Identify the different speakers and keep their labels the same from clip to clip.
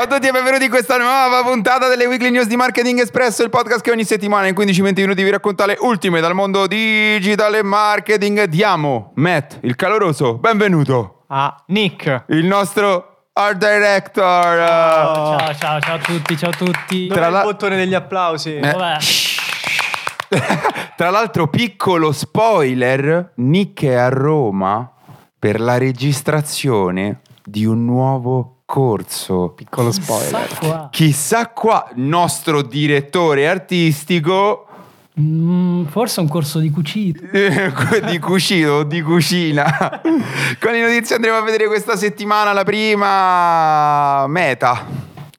Speaker 1: Ciao a tutti e benvenuti in questa nuova puntata delle Weekly News di Marketing Espresso, il podcast che ogni settimana in 15-20 minuti vi racconta le ultime dal mondo digital e marketing. Diamo Matt, il caloroso, benvenuto.
Speaker 2: a Nick.
Speaker 1: Il nostro art director.
Speaker 2: Oh.
Speaker 3: Ciao, ciao, ciao a tutti, ciao a tutti.
Speaker 2: Dov'è
Speaker 1: Tra
Speaker 2: il
Speaker 1: la-
Speaker 2: bottone degli applausi?
Speaker 1: Eh.
Speaker 3: Dov'è?
Speaker 1: Tra l'altro, piccolo spoiler, Nick è a Roma per la registrazione di un nuovo corso.
Speaker 2: Piccolo
Speaker 3: Chissà
Speaker 2: spoiler.
Speaker 3: qua.
Speaker 1: Chissà qua, nostro direttore artistico
Speaker 3: Mm, forse un corso di cucito.
Speaker 1: eh, di cucito o di cucina. Con le notizie andremo a vedere questa settimana la prima meta.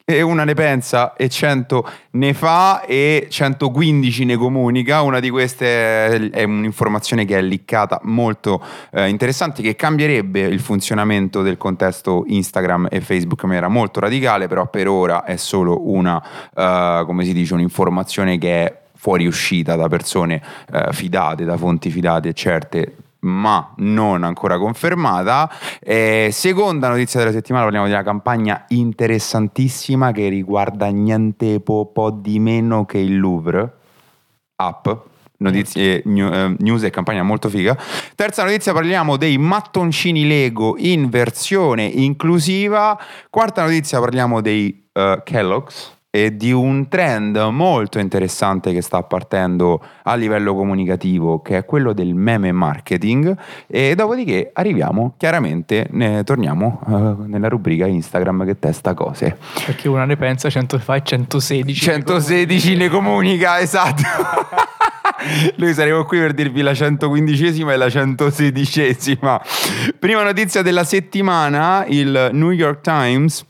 Speaker 1: E una ne pensa e 100 ne fa e 115 ne comunica. Una di queste è un'informazione che è liccata molto eh, interessante che cambierebbe il funzionamento del contesto Instagram e Facebook in maniera molto radicale, però per ora è solo una, eh, come si dice, un'informazione che è fuoriuscita da persone eh, fidate, da fonti fidate e certe ma non ancora confermata. Eh, seconda notizia della settimana, parliamo di una campagna interessantissima che riguarda niente po', po' di meno che il Louvre, app. Notizie, new- eh, news e campagna molto figa. Terza notizia, parliamo dei mattoncini Lego in versione inclusiva. Quarta notizia, parliamo dei eh, Kellogg's e di un trend molto interessante che sta partendo a livello comunicativo, che è quello del meme marketing. E dopodiché arriviamo, chiaramente, ne torniamo eh, nella rubrica Instagram che testa cose.
Speaker 2: Perché una ne pensa, 100 fa e 116.
Speaker 1: 116 ne comunica, esatto. Noi saremo qui per dirvi la 115esima e la 116esima. Prima notizia della settimana, il New York Times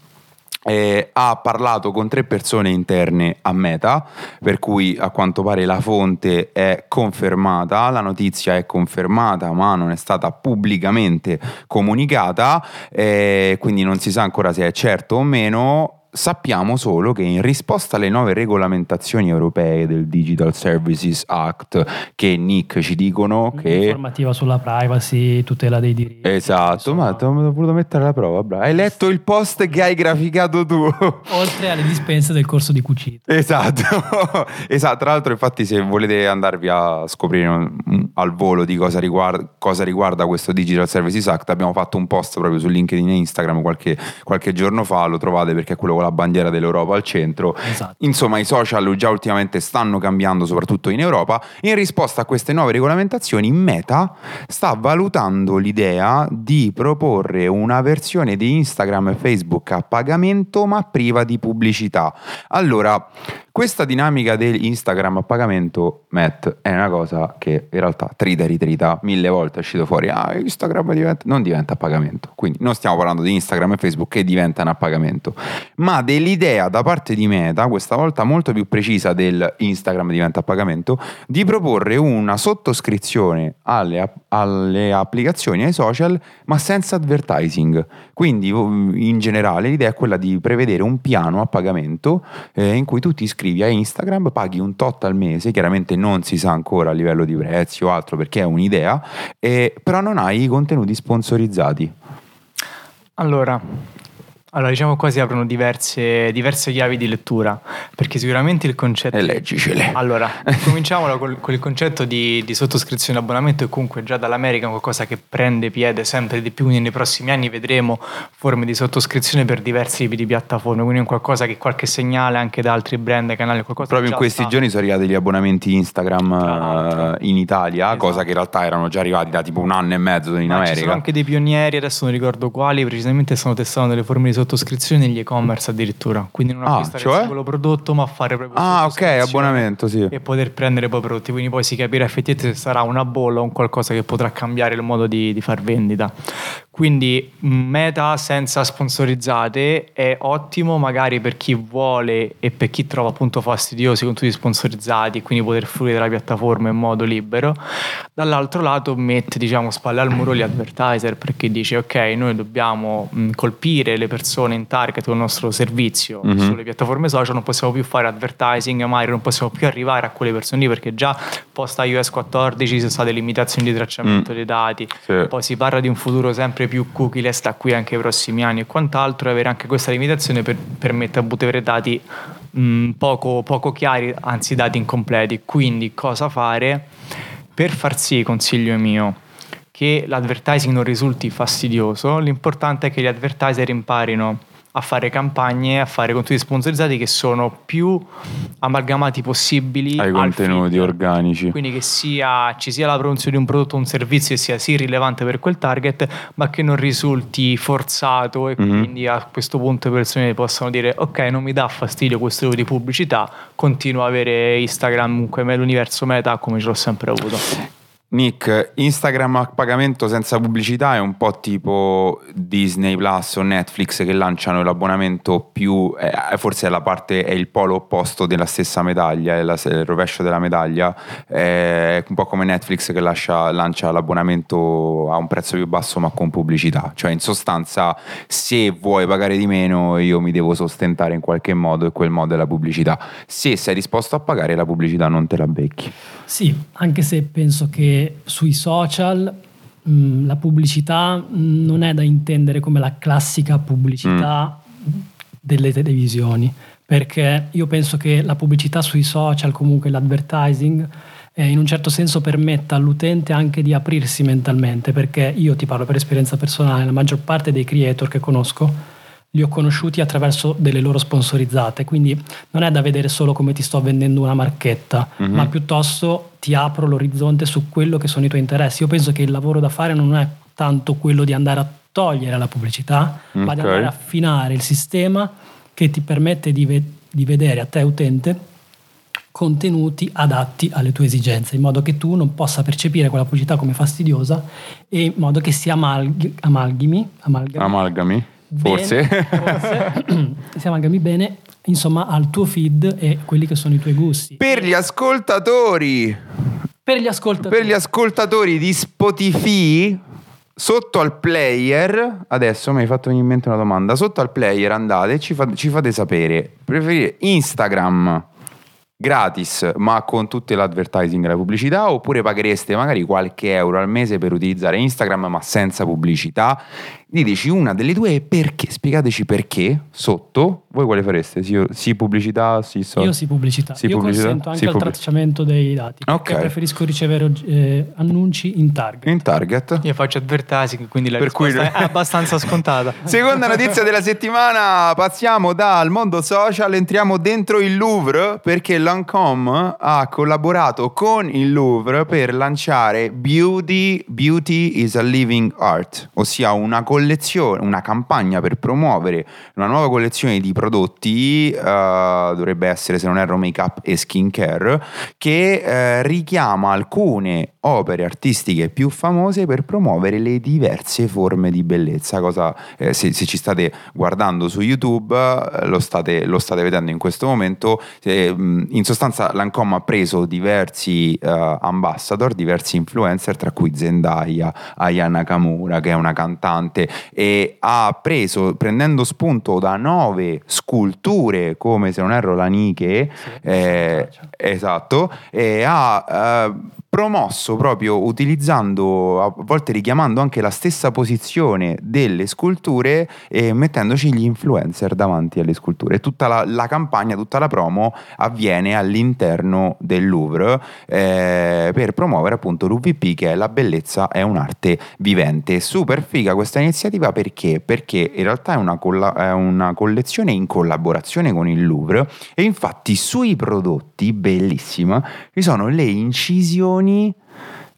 Speaker 1: eh, ha parlato con tre persone interne a Meta, per cui a quanto pare la fonte è confermata, la notizia è confermata, ma non è stata pubblicamente comunicata, eh, quindi non si sa ancora se è certo o meno. Sappiamo solo che in risposta alle nuove regolamentazioni europee del Digital Services Act, che Nick ci dicono che
Speaker 3: Informativa sulla privacy, tutela dei diritti.
Speaker 1: Esatto, ma ti ho voluto mettere alla prova. bravo. Hai letto il post che hai graficato tu.
Speaker 3: Oltre alle dispense del corso di cucito.
Speaker 1: Esatto, esatto. Tra l'altro, infatti, se volete andarvi a scoprire mm, al volo di cosa riguarda, cosa riguarda questo Digital Services Act, abbiamo fatto un post proprio su LinkedIn e Instagram qualche, qualche giorno fa. Lo trovate perché è quello con la bandiera dell'Europa al centro.
Speaker 3: Esatto.
Speaker 1: Insomma, i social già ultimamente stanno cambiando, soprattutto in Europa. In risposta a queste nuove regolamentazioni, Meta sta valutando l'idea di proporre una versione di Instagram e Facebook a pagamento, ma priva di pubblicità. Allora, questa dinamica dell'Instagram a pagamento, Matt, è una cosa che in realtà trita e ritrita mille volte è uscito fuori. Ah, Instagram diventa... non diventa a pagamento. Quindi non stiamo parlando di Instagram e Facebook che diventano a pagamento, ma dell'idea da parte di Meta, questa volta molto più precisa del Instagram diventa a pagamento, di proporre una sottoscrizione alle, alle applicazioni, ai social, ma senza advertising. Quindi in generale l'idea è quella di prevedere un piano a pagamento eh, in cui tu ti a Instagram, paghi un tot al mese, chiaramente non si sa ancora a livello di prezzi o altro perché è un'idea, eh, però non hai i contenuti sponsorizzati.
Speaker 2: Allora, allora, diciamo qua si aprono diverse, diverse chiavi di lettura, perché sicuramente il concetto...
Speaker 1: E leggicele.
Speaker 2: Allora, cominciamo col, con il concetto di, di sottoscrizione abbonamento e comunque già dall'America è qualcosa che prende piede sempre di più, quindi nei prossimi anni vedremo forme di sottoscrizione per diversi tipi di piattaforme, quindi è un qualcosa che qualche segnale anche da altri brand, canali, qualcosa
Speaker 1: Proprio in questi
Speaker 2: sta.
Speaker 1: giorni sono arrivati gli abbonamenti Instagram eh, in Italia,
Speaker 2: Esatto.
Speaker 1: cosa che in realtà erano già arrivati da tipo un anno e mezzo in
Speaker 2: Ma ci sono
Speaker 1: America.
Speaker 2: anche dei pionieri, adesso non ricordo quali, precisamente stanno testando delle forme di sottoscrizione negli e-commerce addirittura. Quindi non
Speaker 1: Ah,
Speaker 2: acquistare
Speaker 1: cioè?
Speaker 2: il singolo prodotto, ma fare proprio
Speaker 1: Ah, ok, abbonamento, sì.
Speaker 2: E poter prendere poi prodotti. Quindi poi si capirà effettivamente se sarà una bolla o un qualcosa che potrà cambiare il modo di, di far vendita. Quindi meta senza sponsorizzate è ottimo magari per chi vuole e per chi trova appunto fastidiosi con tutti sponsorizzati e quindi poter fruire della piattaforma in modo libero. Dall'altro lato mette diciamo spalle al muro gli advertiser perché dice ok noi dobbiamo colpire le persone in target con il nostro servizio
Speaker 1: Mhm.
Speaker 2: sulle piattaforme social, non possiamo più fare advertising, magari non possiamo più arrivare a quelle persone lì perché già post iOS 14 ci sono state limitazioni di tracciamento
Speaker 1: Mm.
Speaker 2: dei dati,
Speaker 1: Sì.
Speaker 2: poi si parla di un futuro sempre sempre più cookieless da qui anche ai prossimi anni e quant'altro, e avere anche questa limitazione per, permette di avere dati mh, poco, poco chiari, anzi dati incompleti. Quindi cosa fare? Per far sì, consiglio mio, che l'advertising non risulti fastidioso, l'importante è che gli advertiser imparino a fare campagne, a fare contenuti sponsorizzati che sono più amalgamati possibili
Speaker 1: Ai
Speaker 2: al
Speaker 1: contenuti
Speaker 2: feed.
Speaker 1: organici.
Speaker 2: Quindi che sia, ci sia la promozione di un prodotto o un servizio e sia sì rilevante per quel target, ma che non risulti forzato e
Speaker 1: Mhm.
Speaker 2: quindi a questo punto le persone possano dire ok non mi dà fastidio questo tipo di pubblicità, continuo a avere Instagram comunque l'universo meta come ce l'ho sempre avuto.
Speaker 1: Nick, Instagram a pagamento senza pubblicità è un po' tipo Disney Plus o Netflix che lanciano l'abbonamento più, eh, forse è la parte, è il polo opposto della stessa medaglia, è la- è il rovescio della medaglia, è un po' come Netflix che lascia- lancia l'abbonamento a un prezzo più basso ma con pubblicità, cioè in sostanza se vuoi pagare di meno io mi devo sostentare in qualche modo e quel modo è la pubblicità, se sei disposto a pagare la pubblicità non te la becchi.
Speaker 3: Sì, anche se penso che sui social mh, la pubblicità non è da intendere come la classica pubblicità delle televisioni, perché io penso che la pubblicità sui social, comunque l'advertising, eh, in un certo senso permetta all'utente anche di aprirsi mentalmente, perché io ti parlo per esperienza personale, la maggior parte dei creator che conosco li ho conosciuti attraverso delle loro sponsorizzate, quindi non è da vedere solo come ti sto vendendo una marchetta,
Speaker 1: Mhm.
Speaker 3: ma piuttosto ti apro l'orizzonte su quello che sono i tuoi interessi. Io penso che il lavoro da fare non è tanto quello di andare a togliere la pubblicità, ma di andare a affinare il sistema che ti permette di, ve- di vedere a te utente contenuti adatti alle tue esigenze, in modo che tu non possa percepire quella pubblicità come fastidiosa e in modo che si amalghi- amalgami, amalgami
Speaker 1: Amalgami?
Speaker 3: Bene-
Speaker 1: Forse?
Speaker 3: forse, si amalgami bene insomma al tuo feed e quelli che sono i tuoi gusti.
Speaker 1: per gli ascoltatori
Speaker 3: Per gli ascoltatori.
Speaker 1: Per gli ascoltatori di Spotify, sotto al player, adesso mi hai fatto venire in mente una domanda, sotto al player andate ci, fa- ci fate sapere, preferire Instagram gratis ma con tutte l'advertising e la pubblicità oppure paghereste magari qualche euro al mese per utilizzare Instagram ma senza pubblicità diteci una delle due e perché spiegateci perché sotto voi quale fareste sì, sì pubblicità sì, so-
Speaker 3: Io sì pubblicità.
Speaker 1: Sì,
Speaker 3: Io
Speaker 1: pubblicità?
Speaker 3: consento anche
Speaker 1: Sì,
Speaker 3: al
Speaker 1: pubblic-
Speaker 3: tracciamento dei dati.
Speaker 1: Ok.
Speaker 3: preferisco ricevere eh, annunci in target.
Speaker 1: in target
Speaker 2: Io faccio advertising, quindi la
Speaker 1: Per cui-
Speaker 2: risposta è abbastanza scontata.
Speaker 1: Seconda notizia della settimana, passiamo dal mondo social, entriamo dentro il Louvre perché Lancome ha collaborato con il Louvre per lanciare Beauty, Beauty is a Living Art, ossia una collezione, una campagna per promuovere una nuova collezione di prodotti, eh, dovrebbe essere se non erro make up e skincare, che eh, richiama alcune opere artistiche più famose per promuovere le diverse forme di bellezza. Cosa, eh, se, se ci state guardando su YouTube, eh, lo, state, lo state vedendo in questo momento. Eh, in sostanza, Lancome ha preso diversi eh, ambassador, diversi influencer, tra cui Zendaya, Aya Nakamura, che è una cantante, e ha preso, prendendo spunto da nove sculture, come se non erro la Nike, eh, esatto, e ha eh, promosso proprio utilizzando, a volte richiamando anche la stessa posizione delle sculture e mettendoci gli influencer davanti alle sculture. Tutta la, la campagna, tutta la promo avviene all'interno del Louvre eh, per promuovere appunto l'UVP che è la bellezza è un'arte vivente. Super figa questa iniziativa perché? Perché in realtà è una, colla- è una collezione in collaborazione con il Louvre e infatti sui prodotti, bellissima, ci sono le incisioni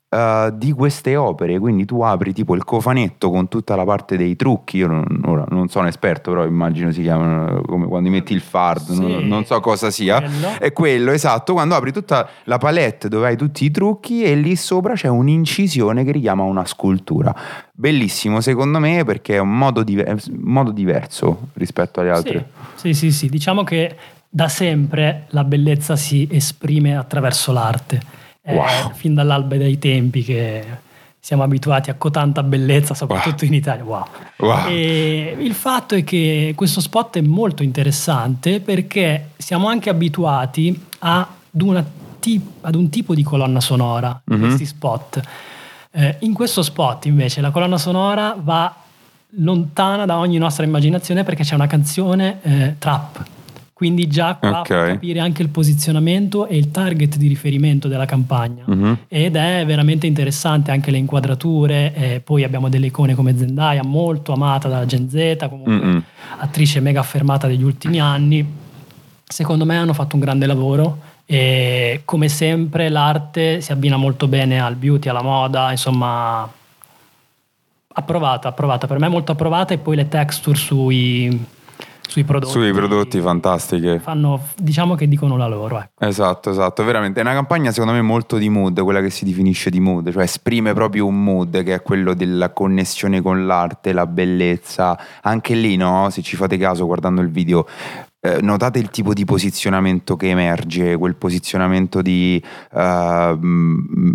Speaker 1: eh, di queste opere, quindi tu apri tipo il cofanetto con tutta la parte dei trucchi, io non, ora non sono esperto, però immagino si chiamano come quando metti il fard,
Speaker 3: Sì.
Speaker 1: non, non so cosa sia,
Speaker 3: Quello.
Speaker 1: è quello esatto, quando apri tutta la palette dove hai tutti i trucchi e lì sopra c'è un'incisione che richiama una scultura. Bellissimo secondo me perché è un modo, diver- un modo diverso rispetto alle altre.
Speaker 3: Sì, sì, sì, sì. Diciamo che da sempre la bellezza si esprime attraverso l'arte. È
Speaker 1: Wow.
Speaker 3: fin dall'alba dei tempi che siamo abituati a cotanta bellezza, soprattutto in Italia. Wow.
Speaker 1: Wow.
Speaker 3: E il fatto è che questo spot è molto interessante perché siamo anche abituati ad, una ad un tipo di colonna sonora in
Speaker 1: Mhm.
Speaker 3: questi spot. Eh, in questo spot invece la colonna sonora va lontana da ogni nostra immaginazione perché c'è una canzone eh, trap. Quindi già qua
Speaker 1: Ok.
Speaker 3: puoi capire anche il posizionamento e il target di riferimento della campagna.
Speaker 1: Mhm.
Speaker 3: Ed è veramente interessante anche le inquadrature. eh, poi abbiamo delle icone come Zendaya, molto amata dalla Gen Z, comunque
Speaker 1: Mm-mm.
Speaker 3: attrice mega affermata degli ultimi anni. Secondo me hanno fatto un grande lavoro e come sempre l'arte si abbina molto bene al beauty, alla moda, insomma approvata, approvata, per me molto approvata e poi le texture sui, sui prodotti.
Speaker 1: Sui prodotti fantastiche.
Speaker 3: Fanno, diciamo che dicono la loro. Ecco.
Speaker 1: Esatto, esatto, veramente è una campagna secondo me molto di mood, quella che si definisce di mood, cioè esprime proprio un mood che è quello della connessione con l'arte, la bellezza, anche lì no, se ci fate caso guardando il video, eh, notate il tipo di posizionamento che emerge, quel posizionamento di, mm,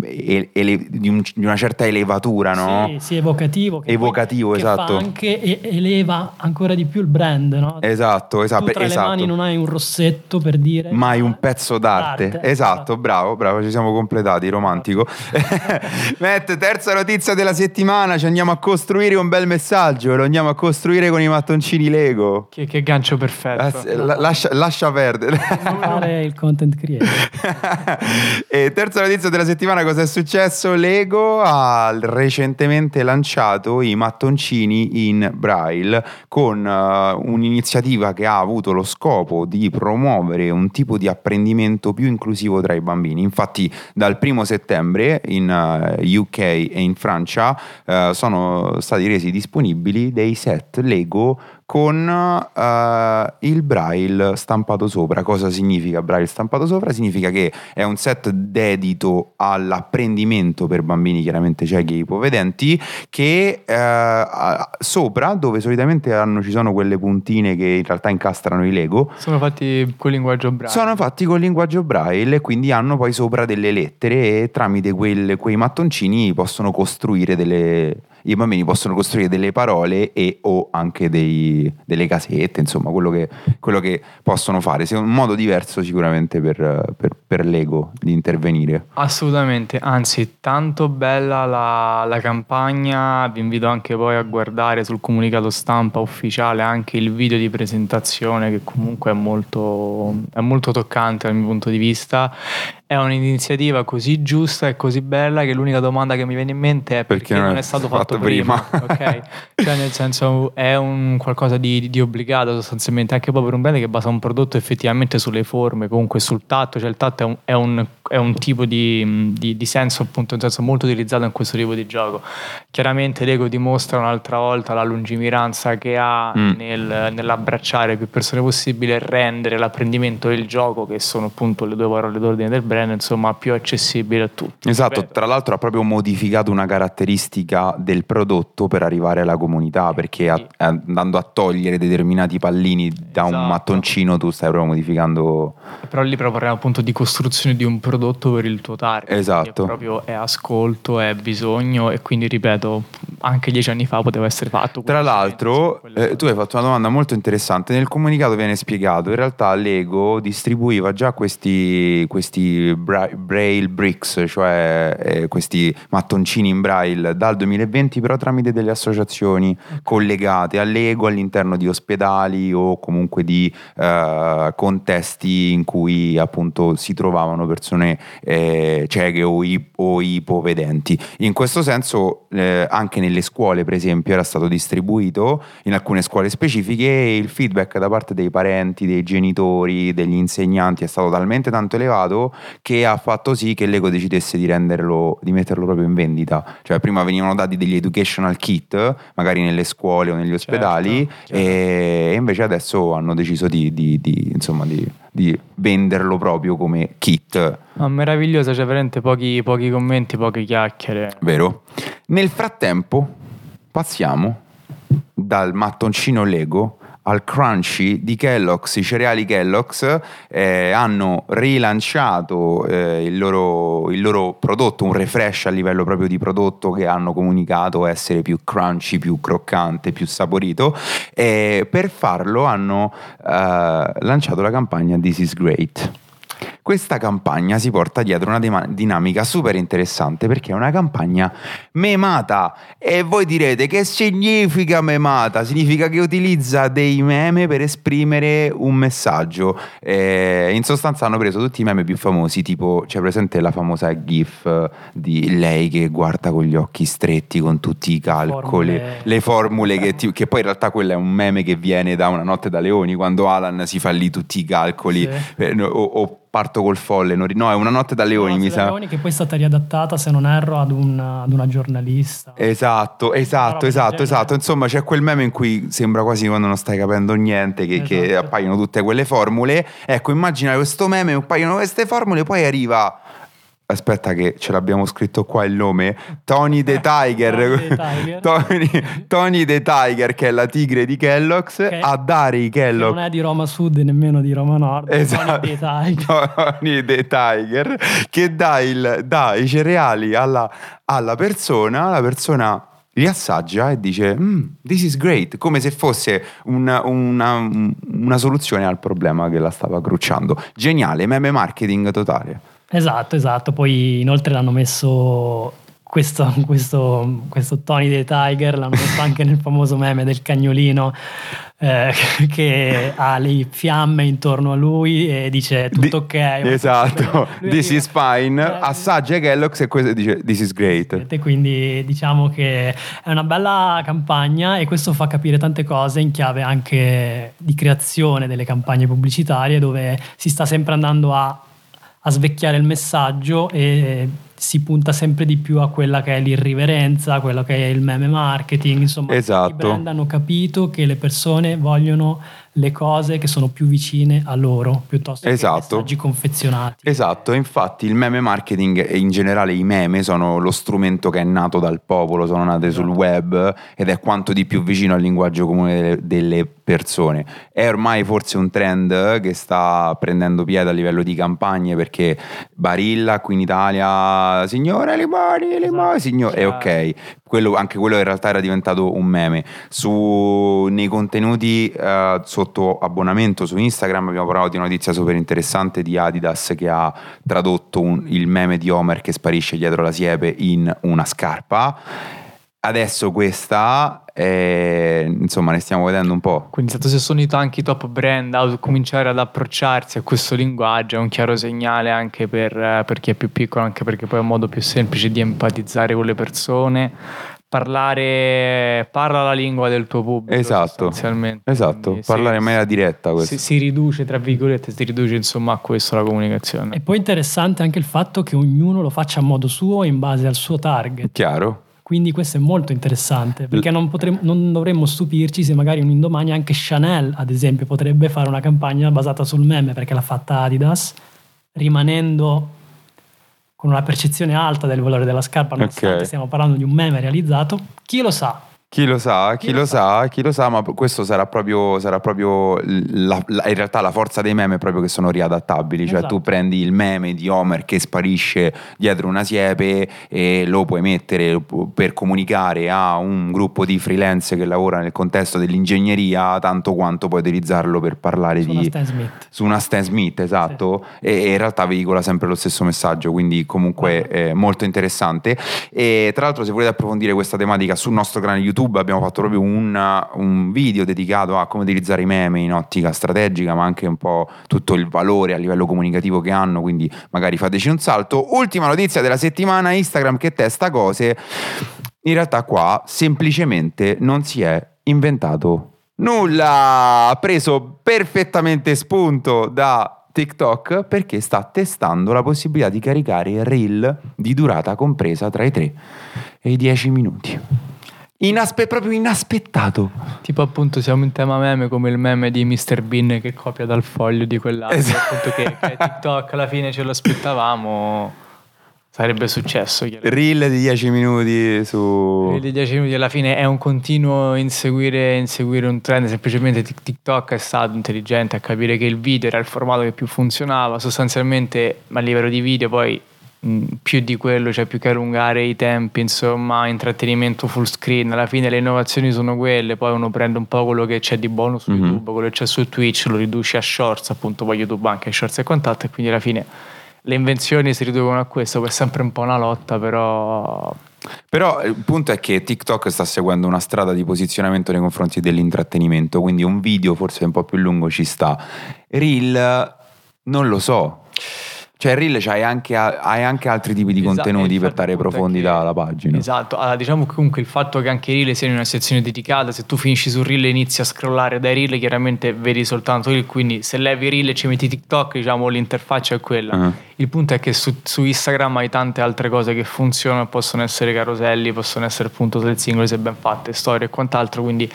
Speaker 1: ele- di, un- di una certa elevatura, no?
Speaker 3: Sì, sì, evocativo. che poi-
Speaker 1: Evocativo,
Speaker 3: che
Speaker 1: esatto.
Speaker 3: Fa anche eleva ancora di più il brand, no?
Speaker 1: Esatto, esatto,
Speaker 3: Tu tra
Speaker 1: esatto.
Speaker 3: le mani non hai un rossetto per dire...
Speaker 1: Mai un pezzo d'arte.
Speaker 3: D'arte,
Speaker 1: Esatto,
Speaker 3: esatto.
Speaker 1: bravo, bravo, ci siamo completati, romantico. Matt, terza notizia della settimana, ci andiamo a costruire un bel messaggio, lo andiamo a costruire con i mattoncini Lego.
Speaker 2: Che, che gancio perfetto.
Speaker 1: Ah, la- lascia, lascia perdere.
Speaker 3: fare il content creator.
Speaker 1: e terza notizia della settimana, cosa è successo? Lego ha recentemente lanciato i mattoncini in braille con eh, un'iniziativa che ha avuto lo scopo di promuovere un tipo di apprendimento più inclusivo tra i bambini. Infatti dal primo settembre in eh, UK e in Francia eh, sono stati resi disponibili dei set Lego con eh, il braille stampato sopra. Cosa significa braille stampato sopra? Significa che è un set dedito all'apprendimento per bambini chiaramente ciechi e ipovedenti che ha- sopra dove solitamente hanno- ci sono quelle puntine che in realtà incastrano i Lego
Speaker 2: Sono fatti con linguaggio braille.
Speaker 1: sono fatti con linguaggio braille e quindi hanno poi sopra delle lettere e tramite quelle- quei mattoncini possono costruire delle i bambini possono costruire delle parole e o anche dei- delle casette, insomma, quello che, quello che possono fare. È un modo diverso sicuramente per, per- per Lego di intervenire.
Speaker 2: Assolutamente, anzi, tanto bella la, la campagna. Vi invito anche poi a guardare sul comunicato stampa ufficiale anche il video di presentazione, che comunque è molto, è molto toccante dal mio punto di vista. È un'iniziativa così giusta e così bella che l'unica domanda che mi viene in mente è perché, non è stato fatto, prima. ok? Cioè, nel senso, è un qualcosa di, di obbligato sostanzialmente, anche poi per un brand che basa un prodotto effettivamente sulle forme, comunque sul tatto. Cioè, il tatto è un, è un- è un tipo di, di- di senso, appunto, un senso molto utilizzato in questo tipo di gioco. Chiaramente Lego dimostra un'altra volta la lungimiranza che ha
Speaker 1: Mm.
Speaker 2: nel- nell'abbracciare più persone possibile e rendere l'apprendimento e il gioco, che sono appunto le due parole d'ordine del brand, insomma, più accessibile a tutti.
Speaker 1: Esatto, tra l'altro ha proprio modificato una caratteristica del prodotto per arrivare alla comunità, perché a- andando a togliere determinati pallini da un
Speaker 2: Esatto.
Speaker 1: mattoncino tu stai proprio modificando
Speaker 2: Però lì però parliamo appunto di costruzione di un prodotto per il tuo target.
Speaker 1: Esatto.
Speaker 2: Che proprio è ascolto, è bisogno e quindi ripeto, anche dieci anni fa poteva essere fatto.
Speaker 1: Tra l'altro, eh, tu hai fatto una domanda molto interessante. Nel comunicato viene spiegato: in realtà Lego distribuiva già questi, questi bra- braille bricks, cioè eh, questi mattoncini in braille dal 2020, però tramite delle associazioni collegate a Lego all'interno di ospedali o comunque di eh, contesti in cui appunto si trovavano persone eh, cieche o, ip- o ipovedenti. In questo senso, eh, anche nelle scuole, per esempio, era stato distribuito in alcune scuole specifiche e il feedback da parte dei parenti, dei genitori, degli insegnanti è stato talmente tanto elevato che ha fatto sì che Lego decidesse di renderlo, di metterlo proprio in vendita. Cioè, prima venivano dati degli educational kit, magari nelle scuole o negli ospedali,
Speaker 2: certo.
Speaker 1: e invece adesso hanno deciso di, di- di, insomma, di- di venderlo proprio come kit.
Speaker 2: Ma meraviglioso, c'è veramente pochi, pochi commenti, poche chiacchiere.
Speaker 1: Vero? Nel frattempo passiamo dal mattoncino Lego al crunchy di Kellogg's, i cereali Kellogg's eh, hanno rilanciato eh, il, loro, il loro prodotto, un refresh a livello proprio di prodotto che hanno comunicato essere più crunchy, più croccante, più saporito e per farlo hanno eh, lanciato la campagna This is Great. Questa campagna si porta dietro una dinamica super interessante perché è una campagna memata e voi direte che significa memata? Significa che utilizza dei meme per esprimere un messaggio. Eh, in sostanza hanno preso tutti i meme più famosi, tipo c'è presente la famosa GIF eh, di lei che guarda con gli occhi stretti con tutti i calcoli,
Speaker 3: Formule.
Speaker 1: le formule che, ti- che poi in realtà quello è un meme che viene da Una notte da leoni quando Alan si fa lì tutti i calcoli
Speaker 3: Sì.
Speaker 1: eh, o, o parto col folle, non no è Una notte da leoni mi sa.
Speaker 3: Leoni che poi è stata riadattata, se non erro, ad, un- ad una giornalista.
Speaker 1: Esatto,
Speaker 3: Una
Speaker 1: esatto, esatto, esatto. Insomma, c'è quel meme in cui sembra quasi quando non stai capendo niente, che, che
Speaker 3: Esatto.
Speaker 1: appaiono tutte quelle formule. Ecco, immagina questo meme, appaiono queste formule, poi arriva. Aspetta, che ce l'abbiamo scritto qua il nome: Tony the Tiger.
Speaker 3: Tony the Tiger.
Speaker 1: Tony, Tony the Tiger, che è la tigre di Kellogg's,
Speaker 3: Che-
Speaker 1: a dare i
Speaker 3: Che
Speaker 1: Kellogg.
Speaker 3: non è di Roma Sud e nemmeno di Roma Nord.
Speaker 1: Esatto.
Speaker 3: Tony dei Tiger.
Speaker 1: Tony the Tiger che dà, il- dà i cereali alla, alla persona, la persona li assaggia e dice "Mm, this is great come se fosse una, una- una soluzione al problema che la stava crucciando geniale meme marketing totale
Speaker 3: Esatto, esatto. Poi inoltre l'hanno messo questo, questo, questo Tony dei Tiger, l'hanno messo anche nel famoso meme del cagnolino eh, che ha le fiamme intorno a lui e dice tutto
Speaker 1: Di-
Speaker 3: ok.
Speaker 1: esatto this is fine
Speaker 3: Eh,
Speaker 1: assaggia Kellogg's e questo dice this is great
Speaker 3: E quindi diciamo che è una bella campagna e questo fa capire tante cose in chiave anche di creazione delle campagne pubblicitarie dove si sta sempre andando a, a svecchiare il messaggio e si punta sempre di più a quella che è l'irriverenza, quello che è il meme marketing, insomma
Speaker 1: Esatto.
Speaker 3: i brand hanno capito che le persone vogliono le cose che sono più vicine a loro piuttosto
Speaker 1: Esatto.
Speaker 3: che messaggi confezionati.
Speaker 1: Esatto, infatti il meme marketing e in generale i meme sono lo strumento che è nato dal popolo, sono nate sul web ed è quanto di più vicino al linguaggio comune delle, persone. È ormai forse un trend che sta prendendo piede a livello di campagne perché Barilla qui in Italia, signore limoni, limoni, signore, e ok, quello- anche quello in realtà era diventato un meme. Su, nei contenuti eh, sotto abbonamento su Instagram abbiamo parlato di una notizia super interessante di Adidas che ha tradotto un- il meme di Homer che sparisce dietro la siepe in una scarpa. Adesso questa, eh, insomma, ne stiamo vedendo un po'.
Speaker 2: Quindi se sono anche i top brand a cominciare ad approcciarsi a questo linguaggio è un chiaro segnale anche per, eh, per chi è più piccolo, anche perché poi è un modo più semplice di empatizzare con le persone, parlare, parla la lingua del tuo pubblico
Speaker 1: Esatto,
Speaker 2: sostanzialmente.
Speaker 1: esatto,
Speaker 2: Quindi
Speaker 1: parlare
Speaker 2: si-
Speaker 1: in maniera diretta questo.
Speaker 2: Si, si riduce, tra virgolette, si riduce insomma a questo la comunicazione.
Speaker 3: E poi interessante anche il fatto che ognuno lo faccia a modo suo in base al suo target.
Speaker 1: Chiaro?
Speaker 3: Quindi questo è molto interessante perché non, potremmo- non dovremmo stupirci se magari un indomani anche Chanel, ad esempio, potrebbe fare una campagna basata sul meme perché l'ha fatta Adidas, rimanendo con una percezione alta del valore della scarpa, nonostante
Speaker 1: Ok.
Speaker 3: stiamo parlando di un meme realizzato. Chi lo sa?
Speaker 1: Chi lo sa, chi,
Speaker 3: Chi
Speaker 1: lo
Speaker 3: lo
Speaker 1: sa, chi lo sa, ma questo sarà proprio, sarà proprio la- la- in realtà la forza dei meme è proprio che sono riadattabili, cioè
Speaker 3: Esatto.
Speaker 1: tu prendi il meme di Homer che sparisce dietro una siepe e lo puoi mettere per comunicare a un gruppo di freelance che lavora nel contesto dell'ingegneria tanto quanto puoi utilizzarlo per parlare
Speaker 3: Sulla
Speaker 1: di
Speaker 3: Stan Smith.
Speaker 1: su una Stan Smith, esatto, e, e in realtà veicola sempre lo stesso messaggio, quindi comunque molto interessante. E tra l'altro se volete approfondire questa tematica sul nostro canale YouTube abbiamo fatto proprio un, un video dedicato a come utilizzare i meme in ottica strategica, ma anche un po' tutto il valore a livello comunicativo che hanno, quindi magari fateci un salto. Ultima notizia della settimana, Instagram che testa cose. In realtà qua semplicemente non si è inventato nulla, ha preso perfettamente spunto da TikTok perché sta testando la possibilità di caricare reel di durata compresa tra i 3 e i 10 minuti. Inaspe- proprio inaspettato.
Speaker 2: Tipo appunto siamo in tema meme come il meme di Mr. Bean che copia dal foglio di quell'altro,
Speaker 1: Esatto.
Speaker 2: appunto che, che TikTok alla fine ce lo aspettavamo, sarebbe successo.
Speaker 1: Reel di 10 minuti su...
Speaker 2: Di 10 minuti alla fine è un continuo inseguire, inseguire un trend, semplicemente Tik- TikTok è stato intelligente a capire che il video era il formato che più funzionava, sostanzialmente a livello di video poi più di quello, cioè più che allungare i tempi, insomma, intrattenimento full screen. Alla fine le innovazioni sono quelle, poi uno prende un po' quello che c'è di buono su
Speaker 1: Mhm.
Speaker 2: YouTube, quello che c'è su Twitch, lo riduce a shorts, appunto poi YouTube anche shorts e quant'altro, e quindi alla fine le invenzioni si riducono a questo, poi è sempre un po' una lotta, però
Speaker 1: Però il punto è che TikTok sta seguendo una strada di posizionamento nei confronti dell'intrattenimento, quindi un video forse un po' più lungo ci sta. Reel non lo so. Cioè Reel c'hai anche, hai anche altri tipi di
Speaker 2: Esatto,
Speaker 1: contenuti
Speaker 2: il
Speaker 1: per dare profondità
Speaker 2: che-
Speaker 1: alla pagina.
Speaker 2: Esatto, allora, diciamo che comunque il fatto che anche i reel siano in una sezione dedicata, se tu finisci su reel e inizi a scrollare dai reel, chiaramente vedi soltanto reel, quindi se levi reel e ci metti TikTok, diciamo l'interfaccia è quella.
Speaker 1: Ah.
Speaker 2: Il punto è che su, su Instagram hai tante altre cose che funzionano, possono essere caroselli, possono essere appunto del singolo se ben fatte, storie e quant'altro, quindi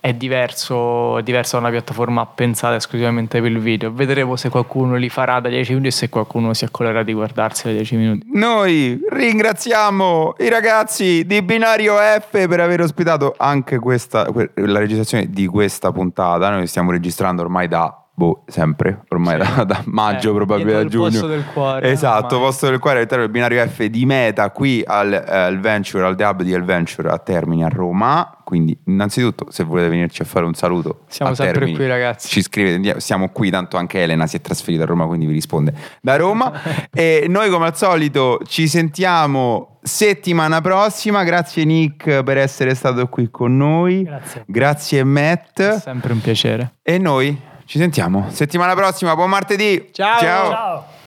Speaker 2: è diverso, è diverso da una piattaforma pensata esclusivamente per il video. Vedremo se qualcuno li farà da 10 minuti e se qualcuno si accolerà di guardarsi da 10 minuti.
Speaker 1: Noi ringraziamo i ragazzi di Binario F per aver ospitato anche questa, que- la registrazione di questa puntata. Noi stiamo registrando ormai da, boh, sempre, ormai
Speaker 2: Sì.
Speaker 1: da, da maggio,
Speaker 2: Eh,
Speaker 1: probabilmente
Speaker 2: il
Speaker 1: giugno.
Speaker 2: posto del cuore,
Speaker 1: Esatto,
Speaker 2: ormai.
Speaker 1: posto del cuore all'interno del Binario F di Meta qui al, eh, al Venture, al Hub di Adventure a Termini a Roma. Quindi, innanzitutto, se volete venirci a fare un saluto,
Speaker 2: Siamo
Speaker 1: a
Speaker 2: sempre
Speaker 1: Termini,
Speaker 2: qui, ragazzi.
Speaker 1: Ci scrivete, siamo qui, tanto anche Elena si è trasferita a Roma, quindi vi risponde da Roma. e noi, come al solito, ci sentiamo settimana prossima. Grazie, Nick, per essere stato qui con noi.
Speaker 3: Grazie.
Speaker 1: Grazie,
Speaker 2: È
Speaker 1: Matt.
Speaker 2: sempre un piacere.
Speaker 1: E noi ci sentiamo settimana prossima. Buon martedì.
Speaker 2: Ciao.
Speaker 1: Ciao.
Speaker 3: Ciao.